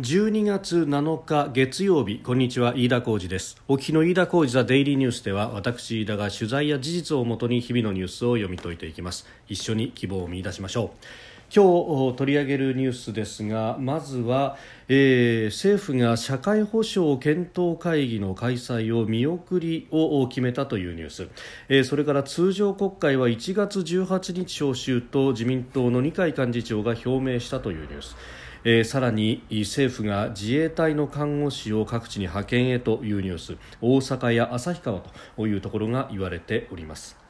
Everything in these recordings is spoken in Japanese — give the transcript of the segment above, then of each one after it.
12月7日月曜日こんにちは飯田浩二です。お聞きの飯田浩二ザデイリーニュースでは私飯田が取材や事実をもとに日々のニュースを読み解いていきます。一緒に希望を見出しましょう。今日取り上げるニュースですがまずは、えー、政府が社会保障検討会議の開催を見送りを決めたというニュース、えー、それから通常国会は1月18日召集と自民党の二階幹事長が表明したというニュース。えー、さらに政府が自衛隊の看護師を各地に派遣へというニュース大阪や旭川というところが言われております。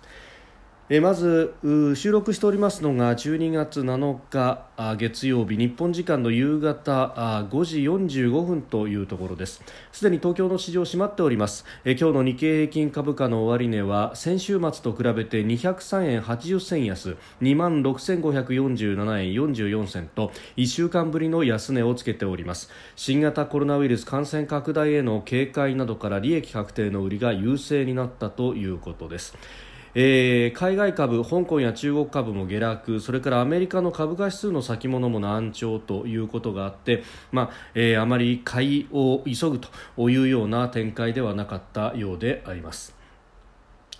えまず収録しておりますのが12月7日月曜日日本時間の夕方5時45分というところです。すでに東京の市場閉まっております。え今日の日経平均株価の終値は先週末と比べて203円80銭安2万6547円44銭と1週間ぶりの安値をつけております。新型コロナウイルス感染拡大への警戒などから利益確定の売りが優勢になったということです。えー、海外株、香港や中国株も下落それからアメリカの株価指数の先物も難聴ということがあって、まあえー、あまり買いを急ぐというような展開ではなかったようであります。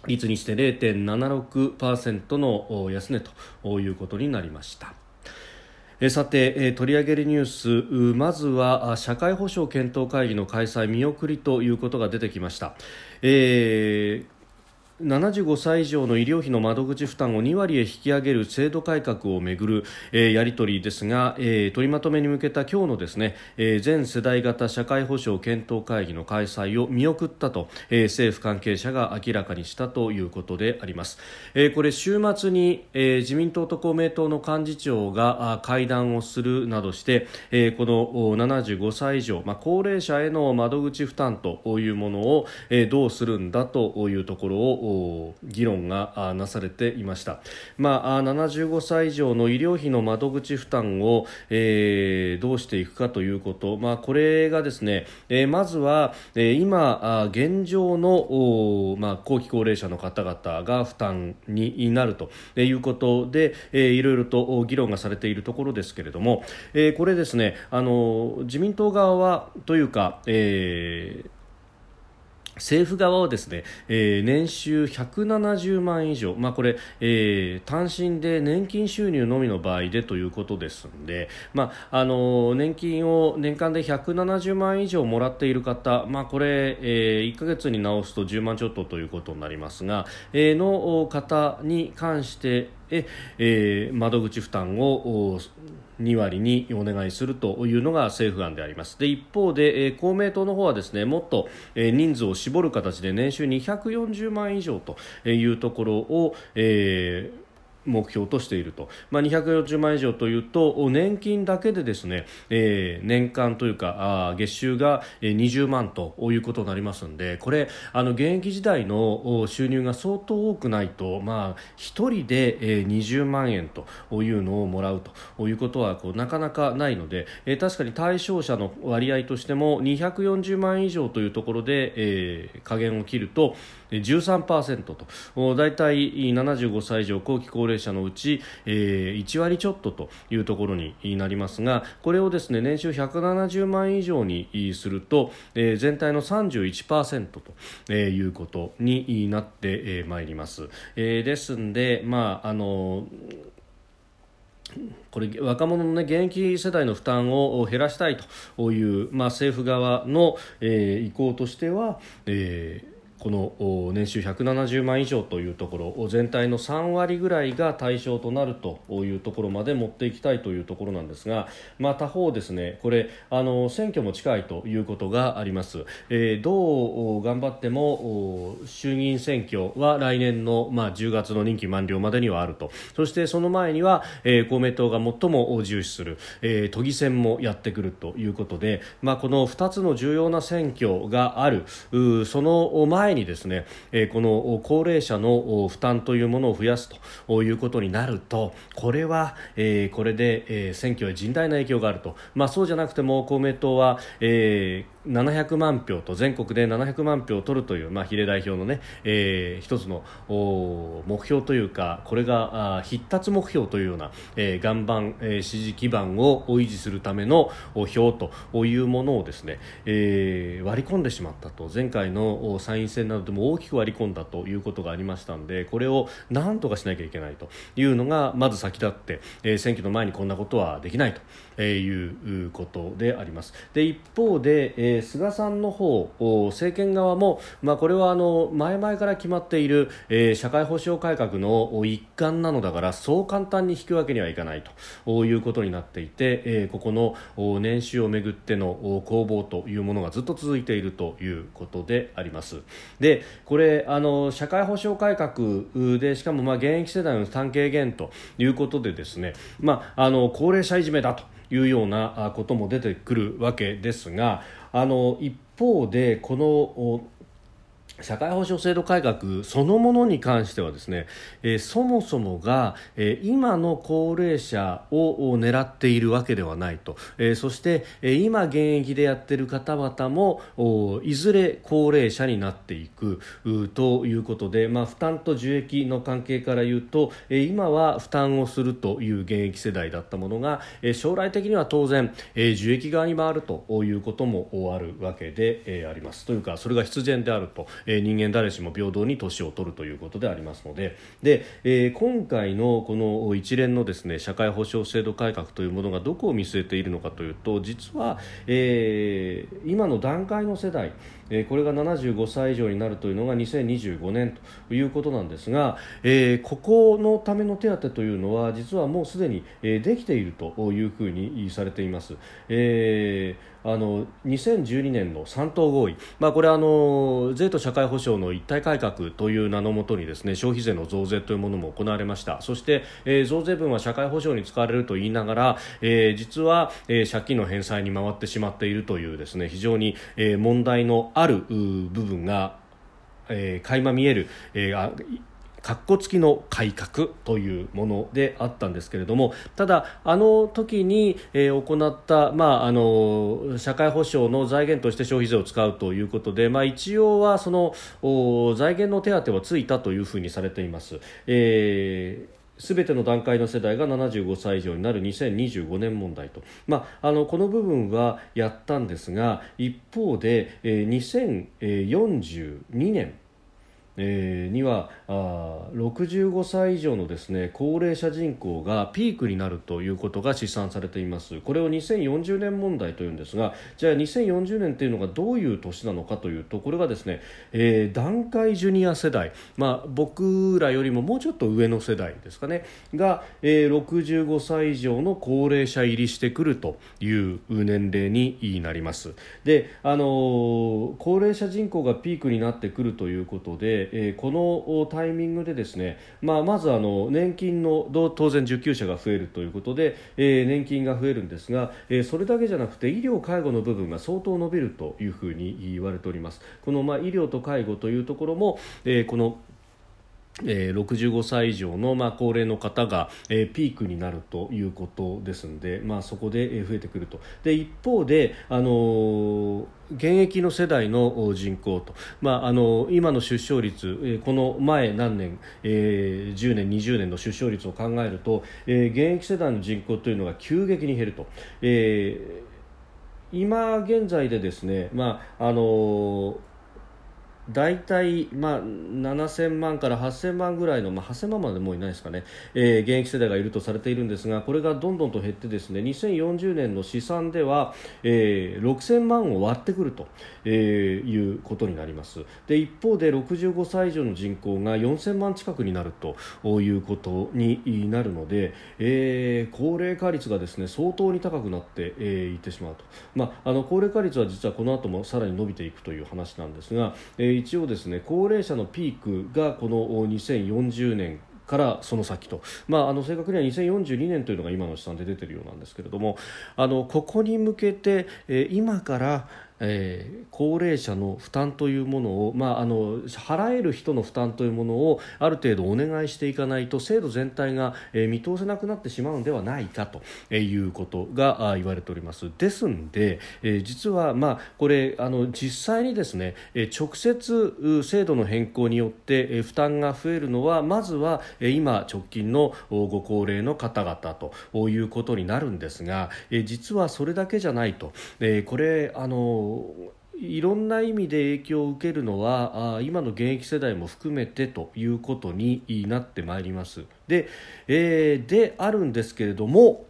率にして0.76%の安値ということになりました。さて、取り上げるニュースまずは社会保障検討会議の開催見送りということが出てきました、えー75歳以上の医療費の窓口負担を2割へ引き上げる制度改革をめぐる、えー、やり取りですが、えー、取りまとめに向けた今日のですね、えー、全世代型社会保障検討会議の開催を見送ったと、えー、政府関係者が明らかにしたということであります、えー、これ週末に、えー、自民党と公明党の幹事長が会談をするなどして、えー、この75歳以上、まあ、高齢者への窓口負担というものを、えー、どうするんだというところを議論がなされていました、まあ、75歳以上の医療費の窓口負担を、えー、どうしていくかということ、まあ、これがですね、えー、まずは、えー、今現状の、まあ、後期高齢者の方々が負担になるということで、えー、いろいろと議論がされているところですけれども、えー、これですねあの自民党側はというか、えー政府側はですね、えー、年収170万以上、まあ、これ、えー、単身で年金収入のみの場合でということですので、まあ、あの年金を年間で170万以上もらっている方、まあ、これ、えー、1ヶ月に直すと10万ちょっとということになりますが、えー、の方に関してえー、窓口負担を2割にお願いするというのが政府案であります。で一方で、えー、公明党の方はですねもっと、えー、人数を絞る形で年収240万以上というところを、えー目標としていると、まあ、240万以上というと年金だけでですね、えー、年間というかあ月収が20万ということになりますのでこれあの現役時代の収入が相当多くないと、まあ、1人で、えー、20万円というのをもらうということはこうなかなかないので、えー、確かに対象者の割合としても240万以上というところで、えー、加減を切ると13%と大体75歳以上後期高齢者のうち、えー、1割ちょっとというところになりますがこれをですね年収170万円以上にすると、えー、全体の31%ということになってまいります。えー、ですんで、まああのこれ若者の、ね、現役世代の負担を減らしたいという、まあ、政府側の、えー、意向としては、えーこの年収170万以上というところ全体の3割ぐらいが対象となるというところまで持っていきたいというところなんですが、まあ、他方ですねこれあの選挙も近いということがあります、えー、どう頑張っても衆議院選挙は来年の、まあ、10月の任期満了までにはあると。そしてその前には、えー、公明党が最も重視する、えー、都議選もやってくるということで、まあ、この2つの重要な選挙がある。その前にですね、えこの高齢者の負担というものを増やすということになるとこれは、えこれで、え選挙へ甚大な影響があると、まあ、そうじゃなくても公明党は、え700万票と全国で700万票を取るという、まあ、比例代表のね、えー、一つの目標というかこれが必達目標というような、えー、岩盤、えー、支持基盤を維持するための票というものをですね、えー、割り込んでしまったと。前回の参院選などでも大きく割り込んだということがありましたのでこれを何とかしなきゃいけないというのがまず先立って、えー、選挙の前にこんなことはできないと。いうことであります。で一方で、えー、菅さんの方政権側も、まあ、これはあの前々から決まっている、えー、社会保障改革の一環なのだからそう簡単に引くわけにはいかないということになっていて、えー、ここの年収をめぐっての攻防というものがずっと続いているということでありますでこれあの社会保障改革でしかもまあ現役世代の負担軽減ということでですね、まあ、あの高齢者いじめだというようなことも出てくるわけですがあの一方でこの社会保障制度改革そのものに関してはですね、えー、そもそもが、えー、今の高齢者を狙っているわけではないと、えー、そして、えー、今現役でやっている方々もいずれ高齢者になっていくということで、まあ、負担と受益の関係から言うと、えー、今は負担をするという現役世代だったものが、えー、将来的には当然、えー、受益側に回るということもあるわけで、えー、ありますというかそれが必然であると。ー、人間誰しも平等に年を取るということでありますのでで、えー、今回のこの一連のですね社会保障制度改革というものがどこを見据えているのかというと実は、えー、今の段階の世代えこれが75歳以上になるというのが2025年ということなんですが、えー、ここのための手当というのは実はもうすでに、えできているというふうにされています。えーあの2012年の3党合意、まあ、これあの税と社会保障の一体改革という名のもとにですね消費税の増税というものも行われました。そして、えー、増税分は社会保障に使われると言いながら、えー、実は、えー、借金の返済に回ってしまっているというですね非常に、えー、問題のある部分が、えー、垣間見える、えー、かっこつきの改革というものであったんですけれどもただ、あの時に、え、行った、まあ、あの社会保障の財源として消費税を使うということで、まあ、一応はその財源の手当はついたというふうにされています。えーすべての段階の世代が75歳以上になる2025年問題と、まあ、あのこの部分はやったんですが一方で、えー、2042年えー、にはあ65歳以上のですね高齢者人口がピークになるということが試算されています。これを2040年問題というんですがじゃあ2040年というのがどういう年なのかというとこれがですね、えー、段階ジュニア世代、まあ、僕らよりももうちょっと上の世代ですかね。が、えー、65歳以上の高齢者入りしてくるという年齢になります。で、あのー、高齢者人口がピークになってくるということでえー、このタイミングでですね、まあ、まずあの年金の当然受給者が増えるということで、えー、年金が増えるんですが、えー、それだけじゃなくて医療介護の部分が相当伸びるというふうに言われております。このまあ医療と介護というところも、えー、このえー、65歳以上の、まあ、高齢の方が、えー、ピークになるということですので、まあ、そこで、えー、増えてくるとで一方で、あのー、現役の世代の人口と、まあ、あの今の出生率、えー、この前何年、えー、10年、20年の出生率を考えると、えー、現役世代の人口というのが急激に減ると。えー、今現在でですね、まああのー大体、まあ、7000万から8000万ぐらいの、まあ、8000万までもういないですかね、えー、現役世代がいるとされているんですがこれがどんどんと減ってですね2040年の試算では、えー、6000万を割ってくると、えー、いうことになります。で一方で65歳以上の人口が4000万近くになるということになるので、えー、高齢化率がですね相当に高くなって、えー、いってしまうと、まあ、あの高齢化率は実はこの後もさらに伸びていくという話なんですが、えー一応ですね高齢者のピークがこの2040年からその先と、まあ、あの正確には2042年というのが今の試算で出ているようなんですけれどもあのここに向けて、え、今からえー、高齢者の負担というものを、まあ、あの払える人の負担というものをある程度お願いしていかないと制度全体が、えー、見通せなくなってしまうのではないかとえいうことが言われております。ですんで、えー、実は、まあ、これあの実際にですね、えー、直接制度の変更によって、えー、負担が増えるのはまずは、えー、今直近のご高齢の方々ということになるんですが、えー、実はそれだけじゃないと、えー、これあのいろんな意味で影響を受けるのは今の現役世代も含めてということになってまいります。で,、えー、であるんですけれども、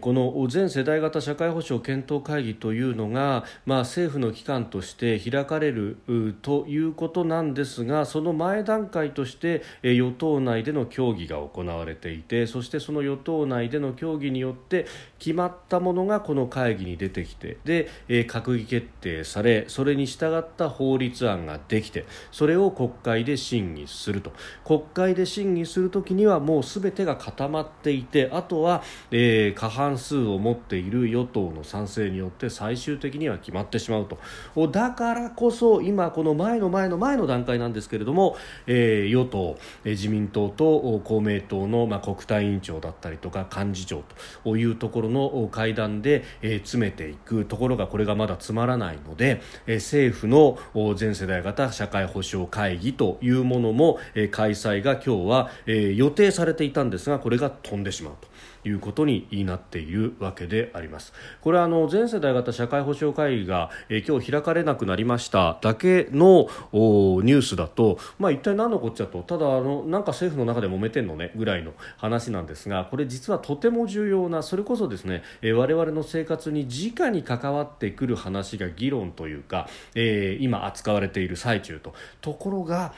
この全世代型社会保障検討会議というのが、まあ、政府の機関として開かれるということなんですがその前段階として与党内での協議が行われていてそしてその与党内での協議によって決まったものがこの会議に出てきてで閣議決定されそれに従った法律案ができてそれを国会で審議すると。国会で審議するときにはもうすべてが固まっていてあとは、えー過半数を持っている与党の賛成によって最終的には決まってしまうとだからこそ今この前の前の前の段階なんですけれども、えー、与党、自民党と公明党の、まあ、国対委員長だったりとか幹事長というところの会談で、えー、詰めていくところがこれがまだつまらないので、えー、政府の全世代型社会保障会議というものも、えー、開催が今日は、えー、予定されていたんですがこれが飛んでしまうと。いうことになっているわけであります。これはあの全世代型社会保障会議が、え今日開かれなくなりましただけのニュースだと、まあ、一体何のこっちゃとただあのなんか政府の中で揉めてんのねぐらいの話なんですがこれ実はとても重要なそれこそですね、え我々の生活に直に関わってくる話が議論というか、えー、今扱われている最中とところが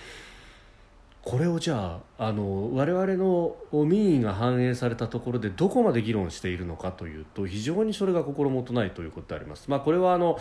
これをじゃああの我々の民意が反映されたところでどこまで議論しているのかというと非常にそれが心もとないということであります。まあ、これはあの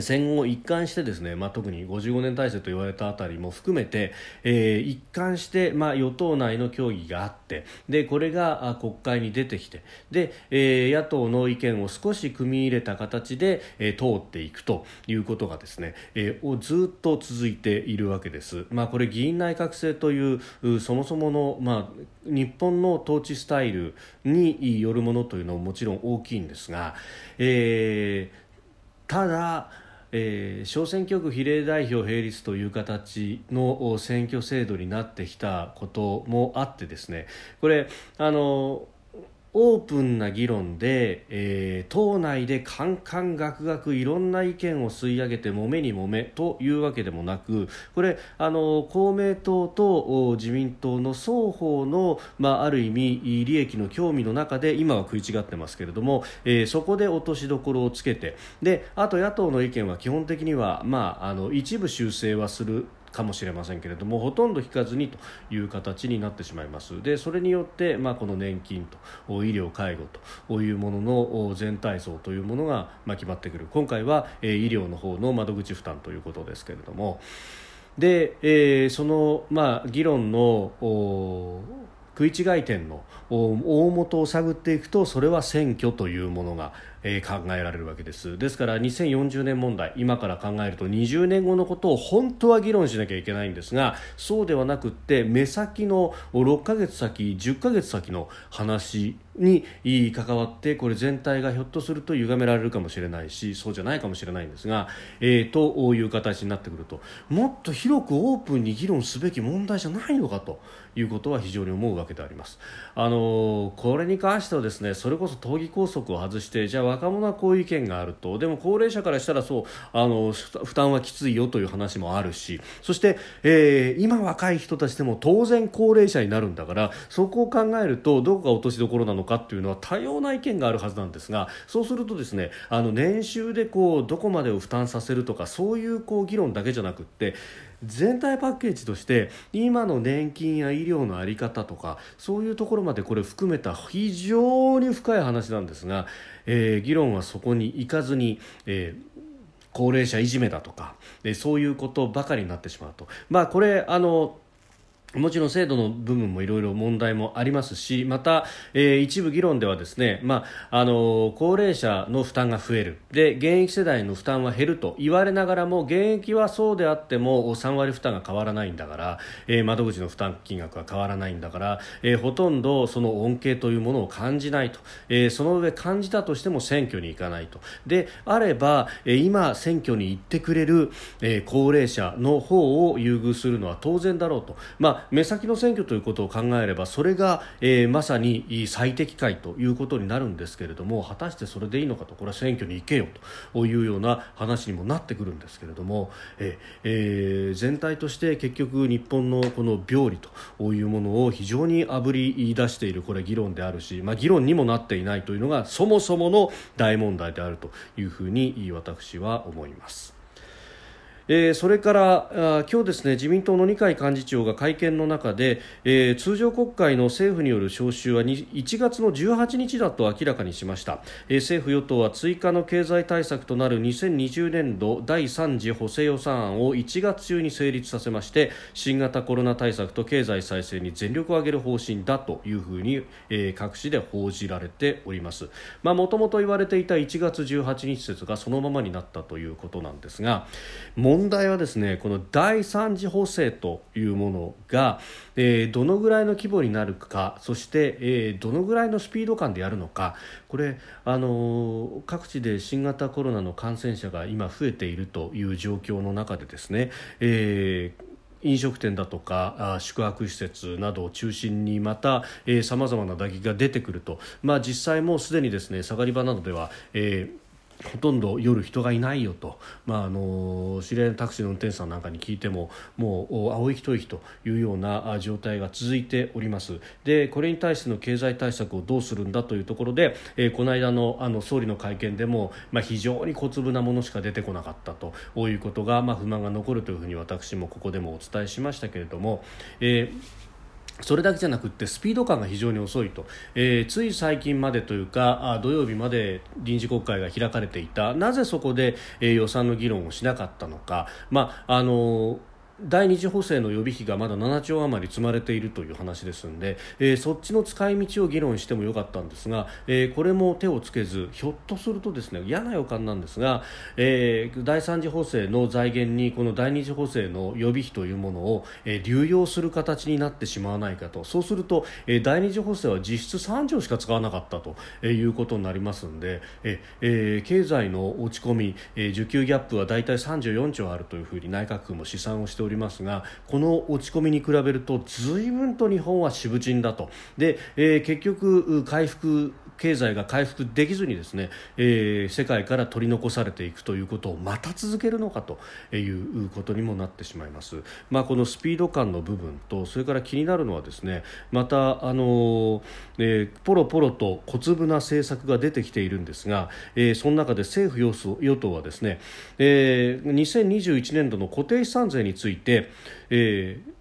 戦後一貫してですね、まあ、特に55年体制と言われたあたりも含めて、えー、一貫して、まあ、与党内の協議があってでこれが国会に出てきてで、えー、野党の意見を少し組み入れた形で、えー、通っていくということがですね、えー、ずっと続いているわけです。まあ、これ議員内閣制というそもそもの、まあ、日本の統治スタイルによるものというのももちろん大きいんですが、えー、ただえー、小選挙区比例代表並立という形の選挙制度になってきたこともあってですね。これあのオープンな議論で、えー、党内でカンカンガクガクいろんな意見を吸い上げてもめにもめというわけでもなくこれあの公明党と自民党の双方の、まあ、ある意味利益の興味の中で今は食い違ってますけれども、えー、そこで落としどころをつけてであと野党の意見は基本的には、まあ、あの一部修正はするかもしれませんけれどもほとんど引かずにという形になってしまいます。でそれによって、まあ、この年金と医療介護というものの全体像というものが、ま、決まってくる。今回は、え、医療の方の窓口負担ということですけれども。で、えー、その、まあ、議論の食い違い点の大元を探っていくとそれは選挙というものがえ、考えられるわけです。ですから2040年問題今から考えると20年後のことを本当は議論しなきゃいけないんですがそうではなくって目先の6ヶ月先10ヶ月先の話に関わってこれ全体がひょっとすると歪められるかもしれないしそうじゃないかもしれないんですが、えー、という形になってくるともっと広くオープンに議論すべき問題じゃないのかということは非常に思うわけであります。あのこれに関してはですねそれこそ党議拘束を外してじゃあ若者はこういう意見があるとでも高齢者からしたらそうあの負担はきついよという話もあるしそして、えー、今若い人たちでも当然高齢者になるんだからそこを考えるとどこが落としどころなののかというのは多様な意見があるはずなんですがそうするとですねあの年収でこうどこまでを負担させるとかそういうこう議論だけじゃなくって全体パッケージとして今の年金や医療の在り方とかそういうところまでこれ含めた非常に深い話なんですが、えー、議論はそこに行かずに、えー高齢者いじめだとか、そういうことばかりになってしまうと。まあこれあのもちろん制度の部分もいろいろ問題もありますしまた、えー、一部議論ではですね、まあ、あの高齢者の負担が増える。で現役世代の負担は減ると言われながらも現役はそうであっても3割負担が変わらないんだから、えー、窓口の負担金額は変わらないんだから、えー、ほとんどその恩恵というものを感じないと、えー、その上感じたとしても選挙に行かないと。であれば、えー、今選挙に行ってくれる、えー、高齢者の方を優遇するのは当然だろうと、まあ目先の選挙ということを考えればそれが、えー、まさに最適解ということになるんですけれども果たしてそれでいいのかとこれは選挙に行けよというような話にもなってくるんですけれども、えー、全体として結局日本のこの病理というものを非常にあぶり出しているこれ議論であるし、まあ、議論にもなっていないというのがそもそもの大問題であるというふうに私は思います。えー、それから今日ですね自民党の二階幹事長が会見の中で、えー、通常国会の政府による召集は1月の18日だと明らかにしました、えー、政府与党は追加の経済対策となる2020年度第3次補正予算案を1月中に成立させまして新型コロナ対策と経済再生に全力を挙げる方針だというふうに、えー、各紙で報じられております。もともと言われていた1月18日説がそのままになったということなんですが問問題はですねこの第3次補正というものが、えー、どのぐらいの規模になるかそして、えー、どのぐらいのスピード感でやるのかこれ、あのー、各地で新型コロナの感染者が今増えているという状況の中でですね、えー飲食店だとか宿泊施設などを中心にまたさまざまな打撃が出てくると、まあ、実際もうすでにですね下がり場などでは、えーほとんど夜人がいないよと、まあ、あの知り合いのタクシーの運転手さんなんかに聞いてももう青い一息というような状態が続いております。でこれに対しての経済対策をどうするんだというところで、えー、この間のあの総理の会見でも、まあ、非常に小粒なものしか出てこなかったということが、まあ、不満が残るというふうに私もここでもお伝えしましたけれども、えーそれだけじゃなくてスピード感が非常に遅いと、えー、つい最近までというかあ土曜日まで臨時国会が開かれていた。なぜそこで、えー、予算の議論をしなかったのか、まああのー第二次補正の予備費がまだ7兆余り積まれているという話ですので、えー、そっちの使い道を議論してもよかったんですが、えー、これも手をつけずひょっとするとですね嫌な予感なんですが、えー、第三次補正の財源にこの第二次補正の予備費というものを、えー、流用する形になってしまわないかと。そうすると、えー、第二次補正は実質3兆しか使わなかったということになりますので、えー、経済の落ち込み、えー、需給ギャップは大体34兆あるというふうに内閣府も試算をしておりますがこの落ち込みに比べると随分と日本は渋沈だと。で、えー、結局回復経済が回復できずにですね、えー、世界から取り残されていくということをまた続けるのかということにもなってしまいます、まあ、このスピード感の部分とそれから気になるのはですねまた、あのえー、ポロポロと小粒な政策が出てきているんですが、えー、その中で政府与党はですね、えー、2021年度の固定資産税について、えー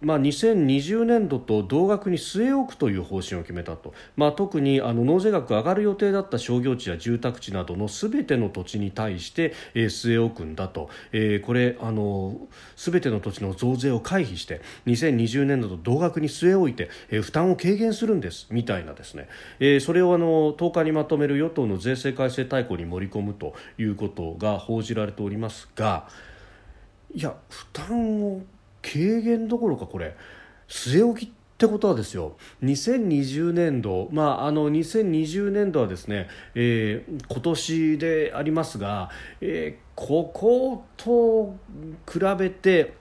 まあ、2020年度と同額に据え置くという方針を決めたと、まあ、特にあの納税額が上がる予定だった商業地や住宅地などのすべての土地に対して、えー、据え置くんだと、えー、これあのすべての土地の増税を回避して2020年度と同額に据え置いて、えー、負担を軽減するんです。みたいなですね、えー、それをあの10日にまとめる与党の税制改正大綱に盛り込むということが報じられておりますがいや負担を軽減どころかこれ据え置きってことはですよ2020年度、まあ、あの2020年度はですね、えー、今年でありますが、えー、ここと比べて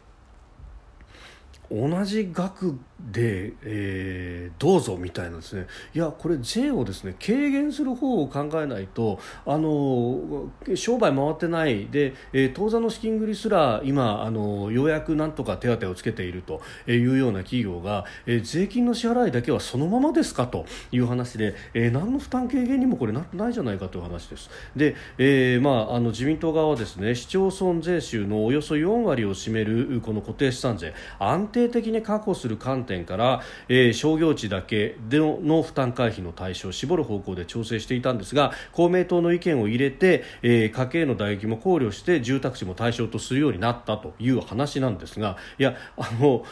同じ額で、えー、どうぞみたいなですね。いやこれ税をですね軽減する方を考えないとあの商売回ってない。で、えー、当座の資金繰りすら今あのようやくなんとか手当をつけているというような企業が、えー、税金の支払いだけはそのままですかという話で、えー、何の負担軽減にもこれなってないじゃないかという話です。で、えーまあ、あの自民党側はですね市町村税収のおよそ4割を占めるこの固定資産税安定的に確保する観点点から、えー、商業地だけでの負担回避の対象を絞る方向で調整していたんですが公明党の意見を入れて、えー、家計の打撃も考慮して住宅地も対象とするようになったという話なんですがいやあの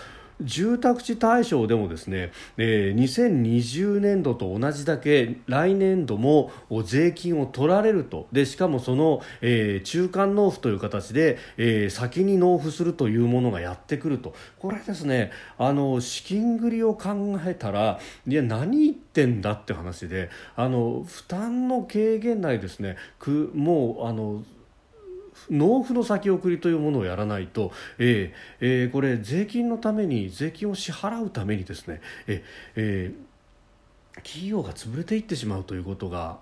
住宅地対象でもですね、えー、2020年度と同じだけ来年度も税金を取られると。でしかもその、えー、中間納付という形で、えー、先に納付するというものがやってくると。これですねあの資金繰りを考えたらいや何言ってんだって話であの負担の軽減内ですねくもうあの納付の先送りというものをやらないと、えーえー、これ税金のために税金を支払うためにですね、ええー、企業が潰れていってしまうということが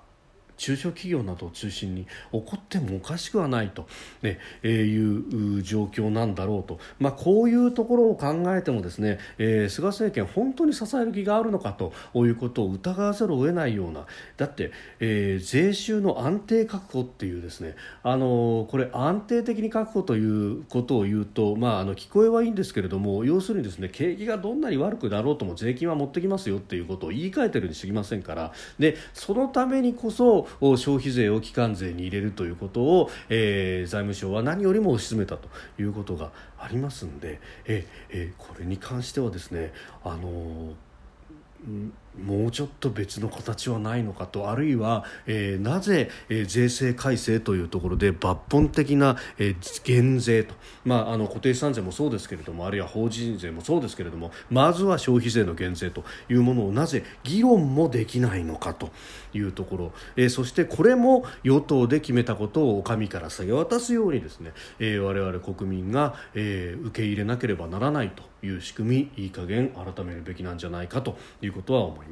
中小企業などを中心に起こってもおかしくはないと、ねえー、いう状況なんだろうと、まあ、こういうところを考えてもですね、えー、菅政権本当に支える気があるのかということを疑わざるを得ないような。だって、えー、税収の安定確保っていうですねあのこれ安定的に確保ということを言うと、まあ、あの聞こえはいいんですけれども要するにですね景気がどんなに悪くなろうとも税金は持ってきますよっていうことを言い換えてるにすぎませんから。でそのためにこそを消費税を基幹税に入れるということを、えー、財務省は何よりも推し進めたということがありますんで、ええこれに関してはですねあのもうちょっと別の形はないのかとあるいは、えー、なぜ、えー、税制改正というところで抜本的な、えー、減税と、まあ、あの固定資産税もそうですけれどもあるいは法人税もそうですけれどもまずは消費税の減税というものをなぜ議論もできないのかというところ、えー、そしてこれも与党で決めたことを神から下げ渡すようにですね、えー、我々国民が、えー、受け入れなければならないという仕組みいい加減改めるべきなんじゃないかということは思います。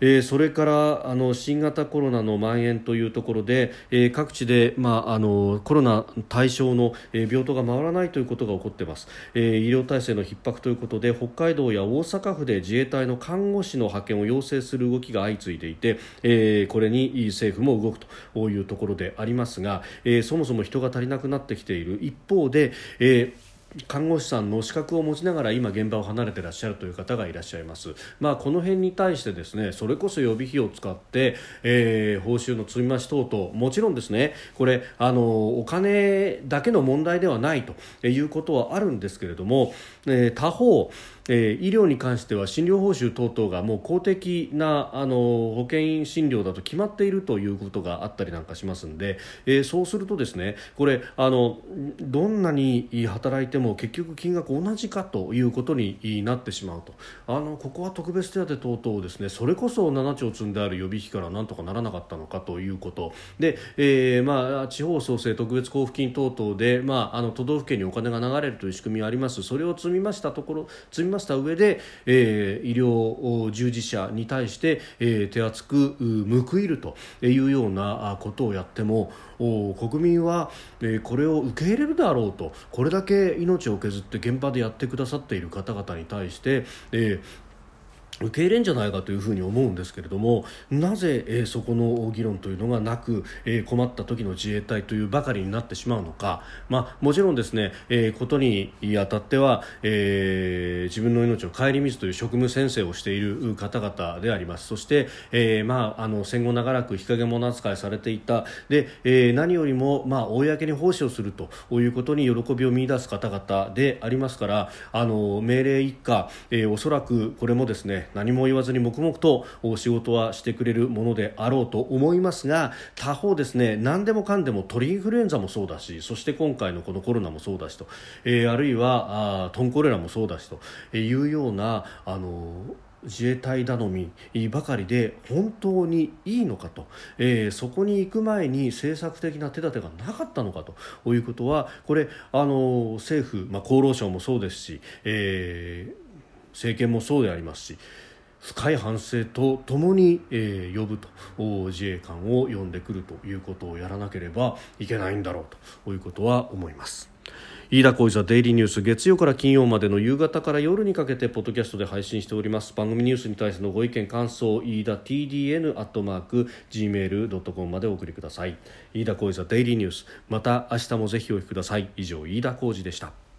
えー、それからあの新型コロナの蔓延というところで、え、各地で、まあ、あのコロナ対象の、え、病棟が回らないということが起こっています、え、医療体制の逼迫ということで北海道や大阪府で自衛隊の看護師の派遣を要請する動きが相次いでいて、え、これに政府も動くというところでありますが、え、そもそも人が足りなくなってきている。一方で、えー看護師さんの資格を持ちながら今現場を離れていらっしゃるという方がいらっしゃいます、まあ、この辺に対してですねそれこそ予備費を使って、えー、報酬の積み増し等々。もちろんですねこれあのお金だけの問題ではないということはあるんですけれども、えー、他方えー、医療に関しては診療報酬等々がもう公的なあの保険診療だと決まっているということがあったりなんかしますので、えー、そうするとですねこれあのどんなに働いても結局金額同じかということになってしまうと。あのここは特別手当等々ですねそれこそ7兆積んである予備費からなんとかならなかったのかということ。で、えー、まあ、地方創生特別交付金等々で、まあ、あの都道府県にお金が流れるという仕組みがあります。それを積みましたところ積みました上で、えー、医療従事者に対して、えー、手厚く報いるというようなことをやっても国民は、えー、これを受け入れるだろうとこれだけ命を削って現場でやってくださっている方々に対して、えー受け入れんじゃないかというふうに思うんですけれどもなぜ、えー、そこの議論というのがなく、えー、困った時の自衛隊というばかりになってしまうのか、まあ、もちろんですね、えー、ことにあたっては、えー、自分の命を顧みずという職務宣誓をしている方々であります。そして、えーまあ、あの戦後長らく日陰者扱いされていた。で、えー、何よりも、まあ、公に奉仕をするということに喜びを見出す方々でありますからあの命令一家、えー、おそらくこれもですね何も言わずに黙々と仕事はしてくれるものであろうと思いますが他方ですね何でもかんでも鳥インフルエンザもそうだしそして今回のこのコロナもそうだしと、えー、あるいはあトンコレラもそうだしというようなあの自衛隊頼みばかりで本当にいいのかと、えー、そこに行く前に政策的な手立てがなかったのかということはこれあの政府、まあ、厚労省もそうですし、えー政権もそうでありますし深い反省とともに、えー、呼ぶと自衛官を呼んでくるということをやらなければいけないんだろうということは思います。飯田浩司ザデイリーニュース月曜から金曜までの夕方から夜にかけてポッドキャストで配信しております。番組ニュースに対してのご意見感想飯田 TDN アットマーク Gmail.com までお送りください。飯田浩司ザデイリーニュースまた明日もぜひお聞きください。以上飯田浩司でした。